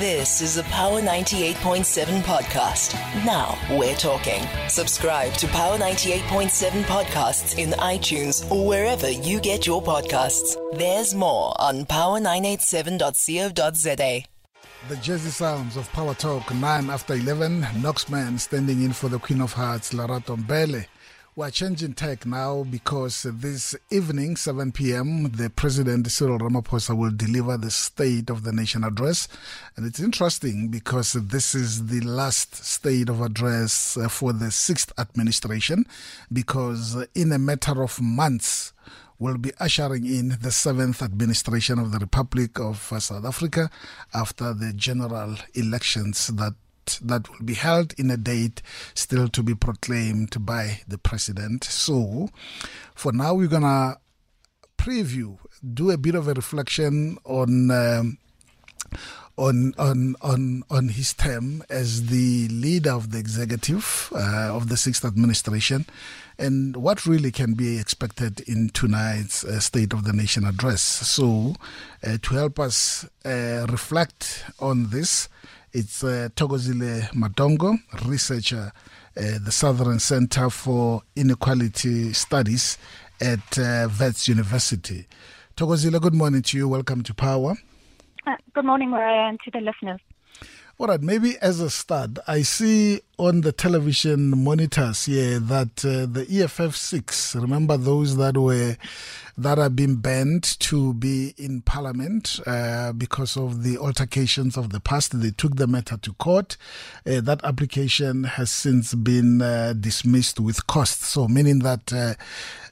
This is a Power 98.7 podcast. Now we're talking. Subscribe to Power 98.7 podcasts in iTunes or wherever you get your podcasts. There's more on power987.co.za. The Jersey Sounds of Power Talk, 9 after 11. Knoxman standing in for the Queen of Hearts, Lerato Mbele. We're changing tack now because this evening, 7 p.m., the President Cyril Ramaphosa will deliver the State of the Nation address. And it's interesting because this is the last State of Address uh, for the sixth administration because in a matter of months, will be ushering in the seventh administration of the Republic of uh, South Africa after the general elections that that will be held in a date still to be proclaimed by the president. So, for now, we're gonna preview, do a bit of a reflection on. Um, on on on on his term as the leader of the executive uh, of the sixth administration, and what really can be expected in tonight's uh, State of the Nation address. So, uh, to help us uh, reflect on this, it's uh, Thokozile Madongo, researcher at the Southern Center for Inequality Studies at uh, Wits University. Thokozile, good morning to you. Welcome to Power. Uh, good morning, Mariah, and to the listeners. All right, maybe as a start, I see on the television monitors here that uh, the EFF six. Remember those that were that have been banned to be in Parliament uh, because of the altercations of the past. They took the matter to court. Uh, that application has since been uh, dismissed with cost. So meaning that. Uh,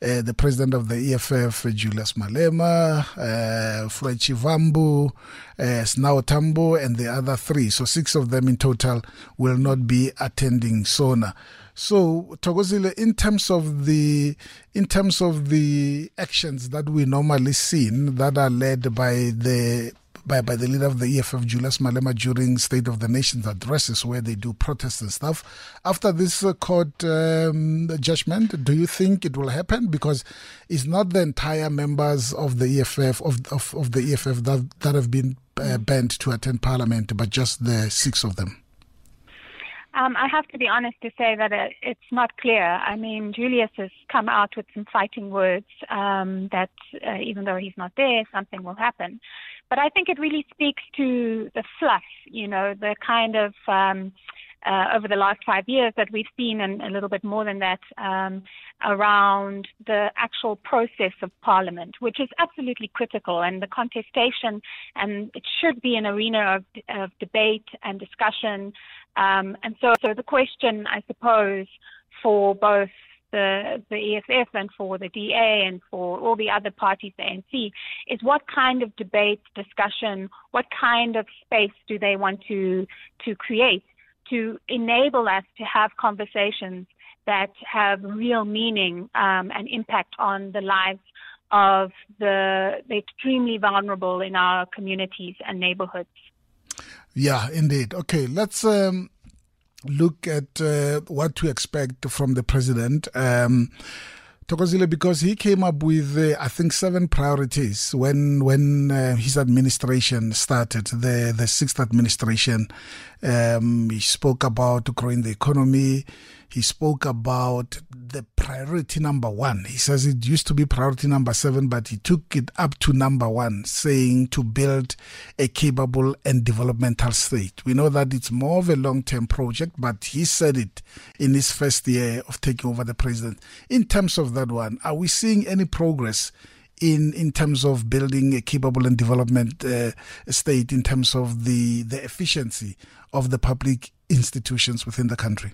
uh, the president of the EFF, Julius Malema, uh, Floyd Shivambu, uh, Sinawo Thambo, and the other three. So six of them in total will not be attending SONA. So Thokozile, in terms of the in terms of the actions that we normally seen that are led by the by, by the leader of the EFF, Julius Malema, during State of the Nations addresses where they do protests and stuff. After this uh, court um, judgment, do you think it will happen? Because it's not the entire members of the EFF of of, of the EFF that that have been uh, banned to attend Parliament, but just the six of them. Um, I have to be honest to say that it, it's not clear. I mean, Julius has come out with some fighting words um, that uh, even though he's not there, something will happen. But I think it really speaks to the fluff, you know, the kind of um, uh, over the last five years that we've seen, and a little bit more than that, um, around the actual process of Parliament, which is absolutely critical, and the contestation, and it should be an arena of, of debate and discussion. Um, and so, so the question, I suppose, for both the the EFF and for the DA and for all the other parties, the ANC, is what kind of debate, discussion, what kind of space do they want to to create to enable us to have conversations that have real meaning um, and impact on the lives of the, the extremely vulnerable in our communities and neighborhoods. Yeah, indeed. Okay, let's um, look at uh, what to expect from the president. Um, Thokozile, because he came up with, uh, I think, seven priorities when when uh, his administration started, the the sixth administration. Um, he spoke about growing the economy. He spoke about the priority number one. He says it used to be priority number seven, but he took it up to number one, saying to build a capable and developmental state. We know that it's more of a long term project, but he said it in his first year of taking over the president. In terms of that one, are we seeing any progress? In in terms of building a capable and development uh, state in terms of the the efficiency of the public institutions within the country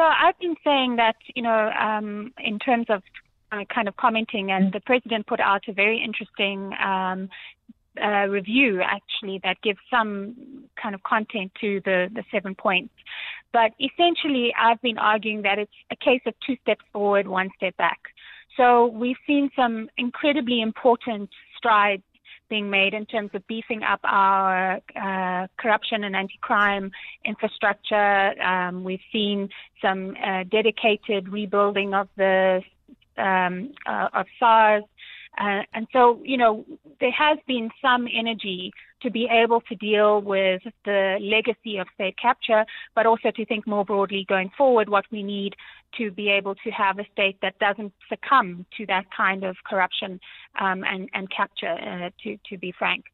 so I've been saying that, you know, um, in terms of uh, kind of commenting, and the president put out a very interesting um, uh, review actually that gives some kind of content to the, the seven points. But essentially, I've been arguing that it's a case of two steps forward, one step back. So we've seen some incredibly important strides being made in terms of beefing up our uh, corruption and anti-crime infrastructure. Um, we've seen some uh, dedicated rebuilding of the um, uh, of SARS. Uh, and so, you know, there has been some energy to be able to deal with the legacy of state capture, but also to think more broadly going forward what we need to be able to have a state that doesn't succumb to that kind of corruption um, and, and capture, uh, to, to be frank.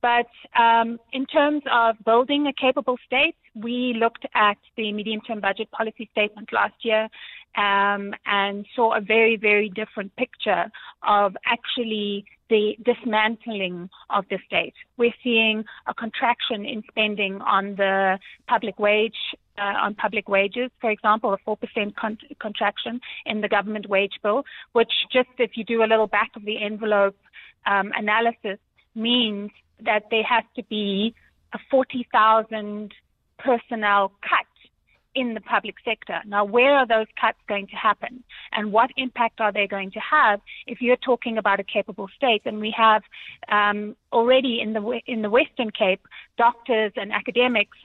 But um, in terms of building a capable state, we looked at the medium term budget policy statement last year um, and saw a very, very different picture of actually the dismantling of the state. We're seeing a contraction in spending on the public wage, uh, on public wages, for example, a 4% con- contraction in the government wage bill, which just if you do a little back of the envelope um, analysis means that there has to be a 40,000 personnel cut in the public sector. Now, where are those cuts going to happen? And what impact are they going to have if you're talking about a capable state? And we have um, already in the, in the Western Cape, doctors and academics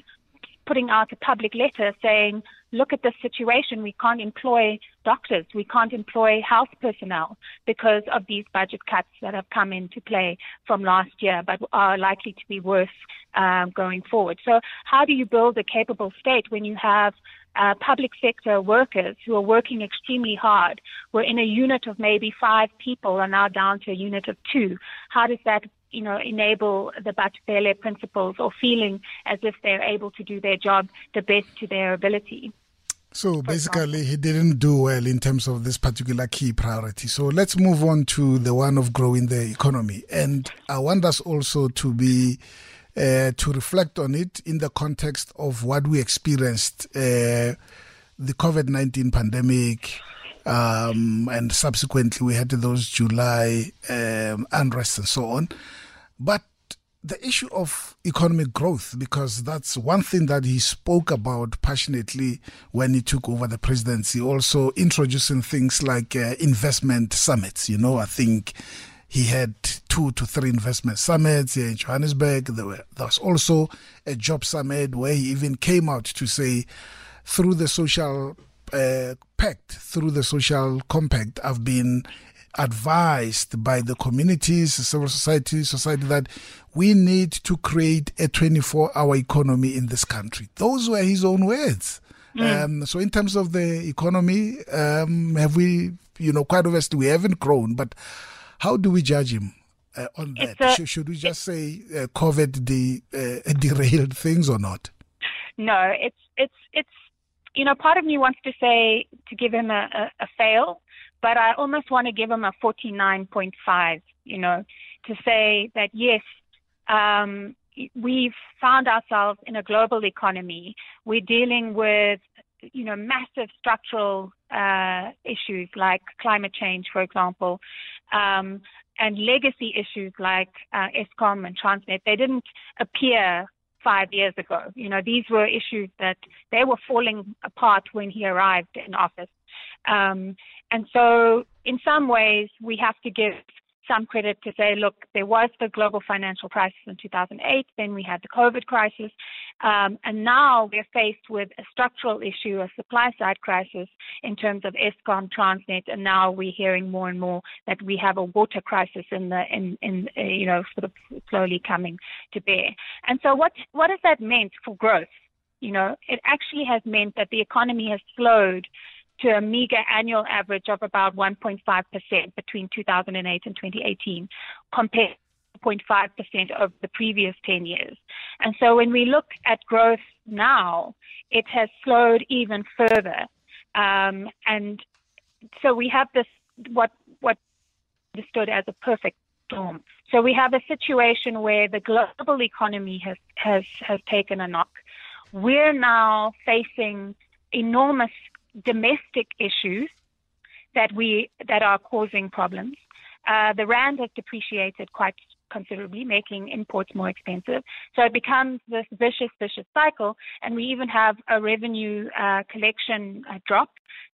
putting out a public letter saying, look at this situation. We can't employ doctors. We can't employ health personnel because of these budget cuts that have come into play from last year, but are likely to be worse um, going forward. So how do you build a capable state when you have uh, public sector workers who are working extremely hard. We're in a unit of maybe five people are now down to a unit of two. How does that you know, enable the Batho Pele principles or feeling as if they're able to do their job the best to their ability. So basically, he didn't do well in terms of this particular key priority. So let's move on to the one of growing the economy. And I want us also to be uh, to reflect on it in the context of what we experienced uh, the COVID 19 pandemic. Um, and subsequently, we had those July um, unrest and so on. But the issue of economic growth, because that's one thing that he spoke about passionately when he took over the presidency, also introducing things like uh, investment summits. You know, I think he had two to three investment summits here in Johannesburg. There, were, there was also a job summit where he even came out to say, through the social uh, pact, through the social compact, I've been advised by the communities, civil society, society that we need to create a 24 hour economy in this country. Those were his own words. Mm. Um, so in terms of the economy, um, have we, you know, quite obviously we haven't grown, but how do we judge him uh, on that? A, should, should, we just say uh, COVID de, uh, derailed things or not? No, it's it's it's you know part of me wants to say to give him a, a, a fail, but I almost want to give him a forty nine point five. You know, to say that yes, um, we've found ourselves in a global economy. We're dealing with you know, massive structural uh, issues like climate change, for example, um, and legacy issues like uh, Eskom and Transnet. They didn't appear five years ago. You know, these were issues that they were falling apart when he arrived in office. Um, and so, in some ways, we have to give some credit to say, look, there was the global financial crisis in 2008, then we had the COVID crisis, um, and now we're faced with a structural issue, a supply side crisis in terms of Eskom, Transnet, and now we're hearing more and more that we have a water crisis in the in in uh, you know sort of slowly coming to bear. And so, what what has that meant for growth? You know, it actually has meant that the economy has slowed to a meager annual average of about 1.5% between 2008 and 2018, compared to 0.5% of the previous 10 years. And so when we look at growth now, it has slowed even further. Um, and so we have this, what, what understood as a perfect storm. So we have a situation where the global economy has, has, has taken a knock. We're now facing enormous domestic issues that we that are causing problems. Uh, the rand has depreciated quite considerably, making imports more expensive. So it becomes this vicious, vicious cycle, and we even have a revenue uh, collection uh, drop.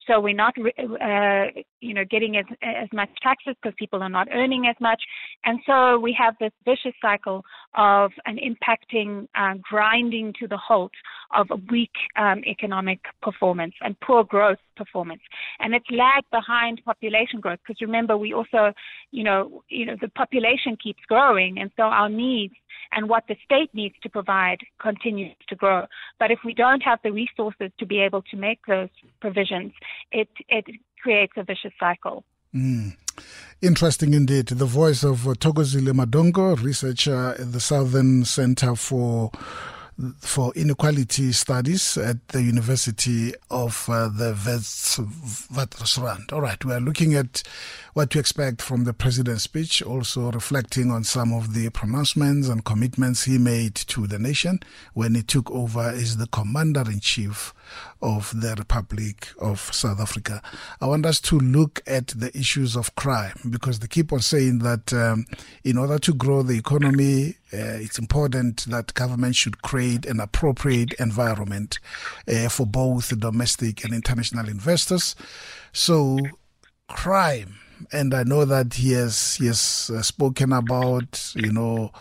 So we're not, uh, you know, getting as, as much taxes because people are not earning as much, and so we have this vicious cycle of an impacting, uh, grinding to the halt of a weak um, economic performance and poor growth performance, and it's lagged behind population growth because remember we also, you know, you know, the population keeps growing, and so our needs and what the state needs to provide continues to grow. But if we don't have the resources to be able to make those provisions, it, it creates a vicious cycle. Mm. Interesting indeed. The voice of Thokozile Madongo, researcher at the Southern Center for for Inequality Studies at the University of uh, the Witwatersrand. All right, we are looking at what to expect from the president's speech, also reflecting on some of the pronouncements and commitments he made to the nation when he took over as the commander in chief of the Republic of South Africa. I want us to look at the issues of crime because they keep on saying that um, in order to grow the economy, uh, it's important that government should create an appropriate environment uh, for both domestic and international investors. So, crime, and I know that he has he has uh, spoken about you know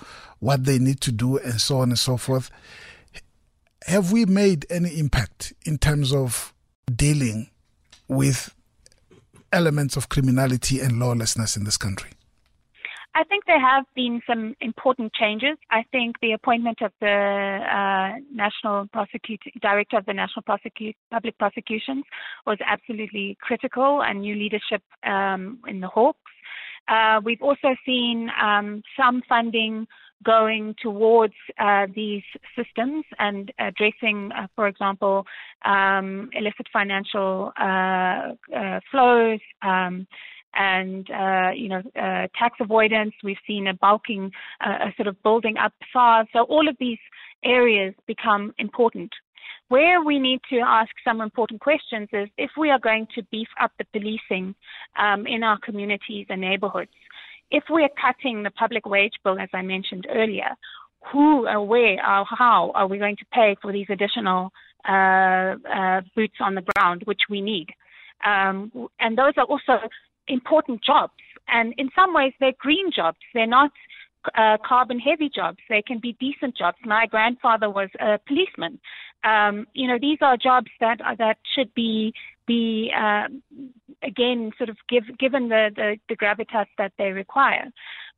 what they need to do and so on and so forth have we made any impact in terms of dealing with elements of criminality and lawlessness in this country? I think there have been some important changes. I think the appointment of the uh, national prosecutor, director of the national public prosecutions was absolutely critical, and new leadership um, in the Hawks. Uh, we've also seen um, some funding going towards uh, these systems and addressing, uh, for example, um, illicit financial uh, uh flows. Um, and uh, you know uh, tax avoidance. We've seen a bulking, a sort of building up SARS. So all of these areas become important. Where we need to ask some important questions is if we are going to beef up the policing um, in our communities and neighborhoods, if we're cutting the public wage bill, as I mentioned earlier, who or where or how are we going to pay for these additional uh, uh, boots on the ground, which we need? Um, and those are also important jobs. And in some ways, they're green jobs. They're not uh, carbon heavy jobs. They can be decent jobs. My grandfather was a policeman. Um, you know, these are jobs that are, that should be be uh, again sort of give, given the, the, the gravitas that they require.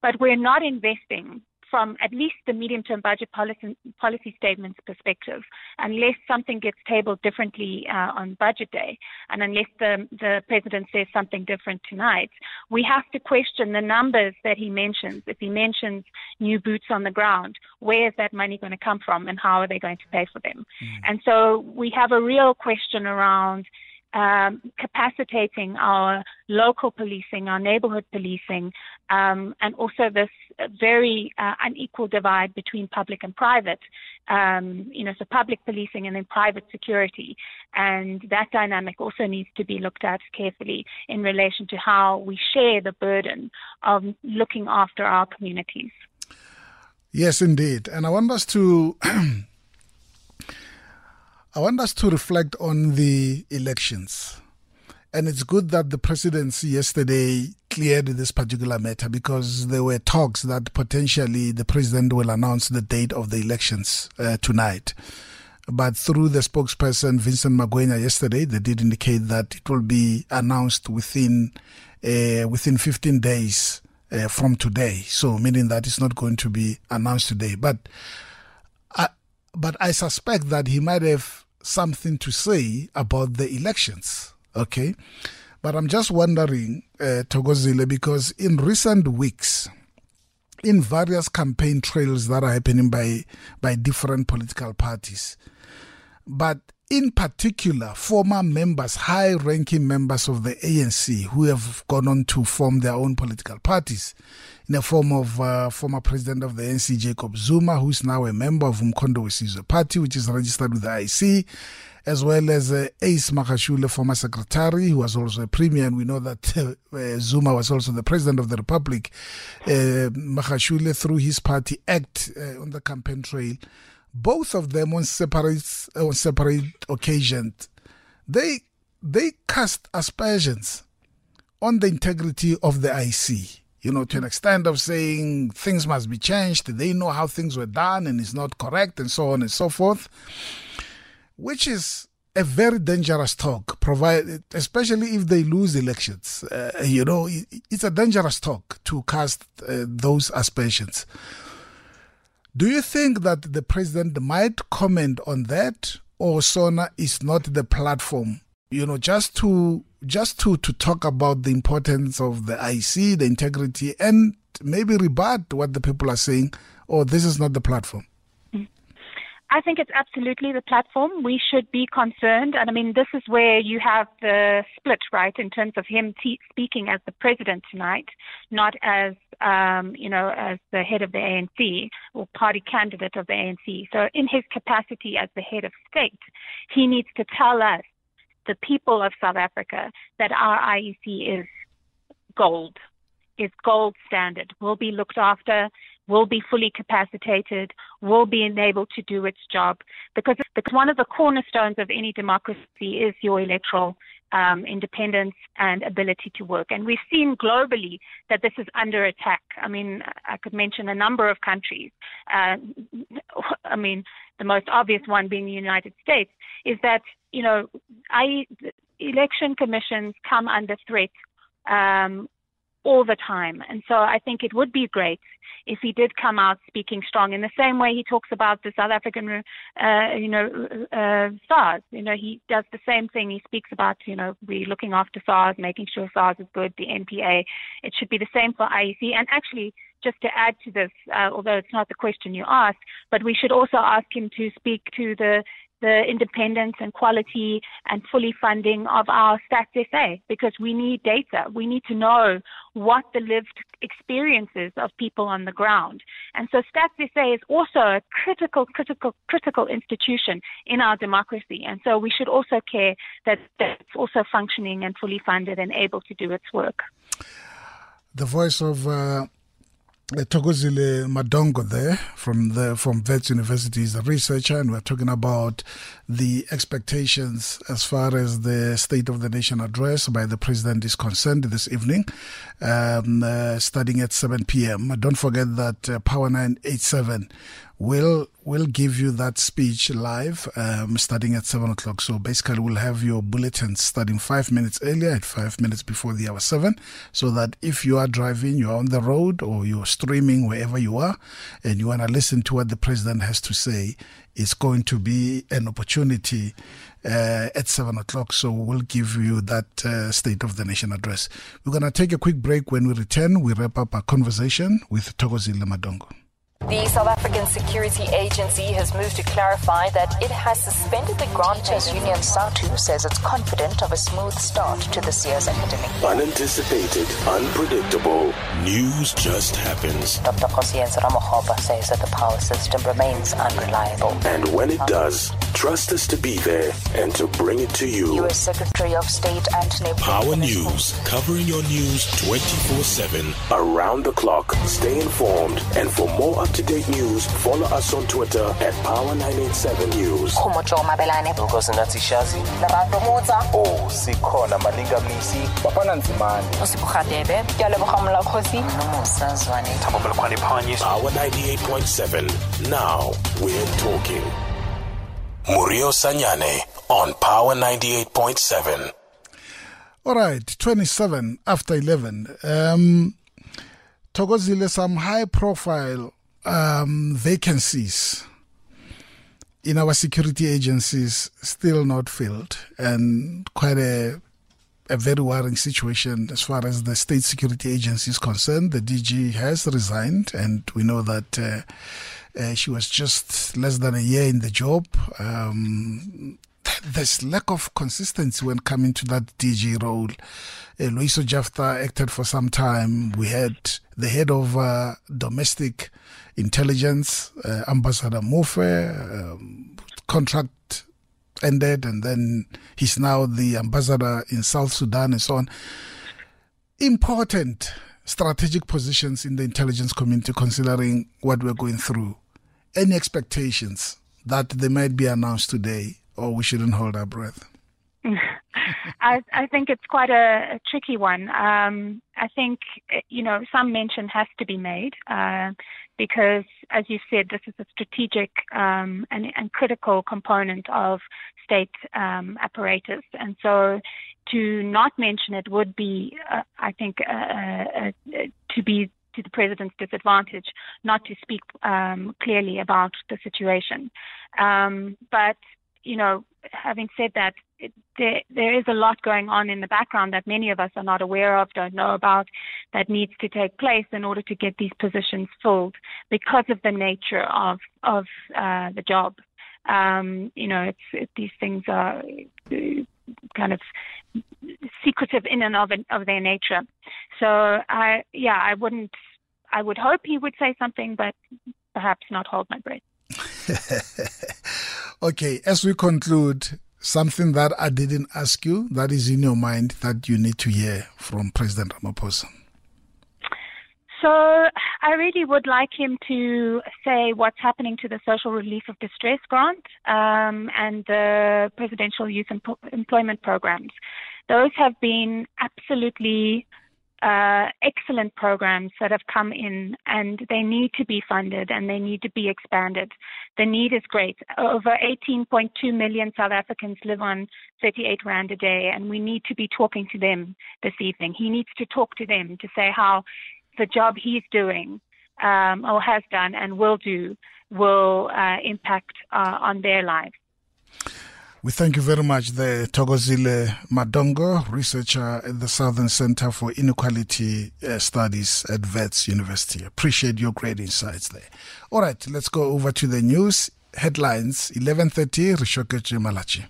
But we're not investing from at least the medium term budget policy, policy statements perspective, unless something gets tabled differently uh, on budget day, and unless the, the president says something different tonight, we have to question the numbers that he mentions. If he mentions new boots on the ground, where is that money going to come from, and how are they going to pay for them? Mm. And so we have a real question around um, capacitating our local policing, our neighborhood policing, um, and also this very uh, unequal divide between public and private. Um, you know, so public policing and then private security, and that dynamic also needs to be looked at carefully in relation to how we share the burden of looking after our communities. Yes, indeed, and I want us to. I want us to reflect on the elections. And it's good that the presidency yesterday cleared this particular matter because there were talks that potentially the president will announce the date of the elections uh, tonight. But through the spokesperson Vincent Magwenya yesterday, they did indicate that it will be announced within uh, within 15 days uh, from today. So meaning that it's not going to be announced today. But but I suspect that he might have something to say about the elections. Okay. But I'm just wondering, uh, Thokozile, because in recent weeks, in various campaign trails that are happening by by different political parties, but in particular, former members, high ranking members of the ANC who have gone on to form their own political parties, in the form of uh, former president of the ANC, Jacob Zuma, who is now a member of Umkhonto Wesizwe Party, which is registered with the IEC, as well as uh, Ace Magashule, former secretary, who was also a premier, and we know that uh, Zuma was also the president of the republic. Uh, Magashule, through his party, act uh, on the campaign trail both of them on separate on separate occasions, they they cast aspersions on the integrity of the IEC. You know, to an extent of saying things must be changed. They know how things were done and it's not correct, and so on and so forth, which is a very dangerous talk, provided, especially if they lose elections. Uh, you know, it's a dangerous talk to cast uh, those aspersions. Do you think that the president might comment on that, or SONA is not the platform? You know, just to just to to talk about the importance of the IEC, the integrity, and maybe rebut what the people are saying, or this is not the platform. I think it's absolutely the platform. We should be concerned. And I mean, this is where you have the split, right, in terms of him t- speaking as the president tonight, not as, um, you know, as the head of the ANC or party candidate of the ANC. So in his capacity as the head of state, he needs to tell us, the people of South Africa, that our IEC is gold is gold standard, will be looked after, will be fully capacitated, will be enabled to do its job. Because, because one of the cornerstones of any democracy is your electoral um, independence and ability to work. And we've seen globally that this is under attack. I mean, I could mention a number of countries. Uh, I mean, the most obvious one being the United States is that, you know, I, election commissions come under threat um, all the time. And so I think it would be great if he did come out speaking strong in the same way he talks about the South African, uh, you know, uh, SARS. You know, he does the same thing. He speaks about, you know, we looking after SARS, making sure SARS is good, the NPA. It should be the same for IEC. And actually, just to add to this, uh, although it's not the question you asked, but we should also ask him to speak to the the independence and quality and fully funding of our Stats SA because we need data. We need to know what the lived experiences of people on the ground. And so Stats SA is also a critical, critical, critical institution in our democracy. And so we should also care that it's also functioning and fully funded and able to do its work. The voice of uh Thokozile Madongo there from the from Wits University is a researcher, and we're talking about the expectations as far as the State of the Nation address by the President is concerned this evening, um, uh, starting at 7 p.m. Don't forget that uh, Power 987 will will give you that speech live um, starting at 7 o'clock. So basically, we'll have your bulletins starting five minutes earlier at five minutes before the hour 7 so that if you are driving, you're on the road, or you're streaming wherever you are, and you want to listen to what the president has to say, it's going to be an opportunity uh, at 7 o'clock. So we'll give you that uh, State of the Nation address. We're going to take a quick break. When we return, we wrap up our conversation with Thokozile Madongo. The South African Security Agency has moved to clarify that it has suspended the grantors union SADTU says it's confident of a smooth start to this year's academic year. Unanticipated, unpredictable. News just happens. Dr. Kgosientsho Ramokgopa says that the power system remains unreliable. And when it does, trust us to be there and to bring it to you. U.S. Secretary of State Antony Power News, covering your news 24-7. Around the clock. Stay informed. And for more up to date news, follow us on Twitter at Power987 News. Khumojo Mabelane. Nkosinathi Shazi. Lerato Motsa. Oh, sikhona Malinga Mnisi. Bafana Nzimande. Usibukhadebe. Kyaleboga Mlakhosi. Nomusa Zwane. Thabo Belkhwane Phanyis. Power 98.7. Now we're talking. Murio Sanyane on Power 98.7. All right, 27 after 11. Um, Thokozile, some high profile um, vacancies in our security agencies still not filled, and quite a a very worrying situation as far as the state security agency is concerned. The DG has resigned, and we know that uh, uh, she was just less than a year in the job. Um, there's lack of consistency when coming to that DG role. Uh, Loyiso Jafta acted for some time. We had the head of uh, domestic intelligence, uh, Ambassador Muofhe, um, contract ended, and then he's now the ambassador in South Sudan and so on. Important strategic positions in the intelligence community, considering what we're going through. Any expectations that they might be announced today, or we shouldn't hold our breath? I, I think it's quite a, a tricky one. Um, I think, you know, some mention has to be made uh, because, as you said, this is a strategic um, and, and, critical component of state um, apparatus. And so to not mention it would be, uh, I think, uh, uh, uh to be to the president's disadvantage not to speak um, clearly about the situation. Um, but you know, having said that, it, there there is a lot going on in the background that many of us are not aware of, don't know about, that needs to take place in order to get these positions filled because of the nature of of uh, the job. Um, you know, it's it, these things are uh, kind of secretive in and of of their nature. So I yeah, I wouldn't. I would hope he would say something, but perhaps not hold my breath. okay, as we conclude, something that I didn't ask you that is in your mind that you need to hear from President Ramaphosa. So I really would like him to say what's happening to the social relief of distress grant um, and the presidential youth employment programs. Those have been absolutely uh, excellent programs that have come in and they need to be funded and they need to be expanded. The need is great. Over 18.2 million South Africans live on 38 Rand a day and we need to be talking to them this evening. He needs to talk to them to say how the job he's doing um, or has done and will do will uh, impact uh, on their lives. We thank you very much, the Thokozile Madongo, researcher at the Southern Center for Inequality uh, Studies at Wits University. Appreciate your great insights there. All right, let's go over to the news headlines. 11:30, Rishoke Malachi.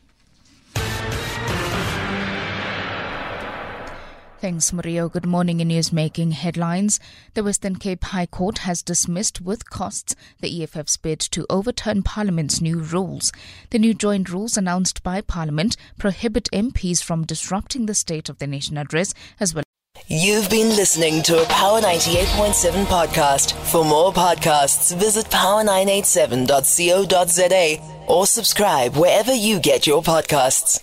Thanks, Mario. Good morning in newsmaking headlines. The Western Cape High Court has dismissed with costs the EFF's bid to overturn Parliament's new rules. The new joint rules announced by Parliament prohibit MPs from disrupting the State of the Nation address as well. You've been listening to a Power 98.7 podcast. For more podcasts, visit power987.co.za or subscribe wherever you get your podcasts.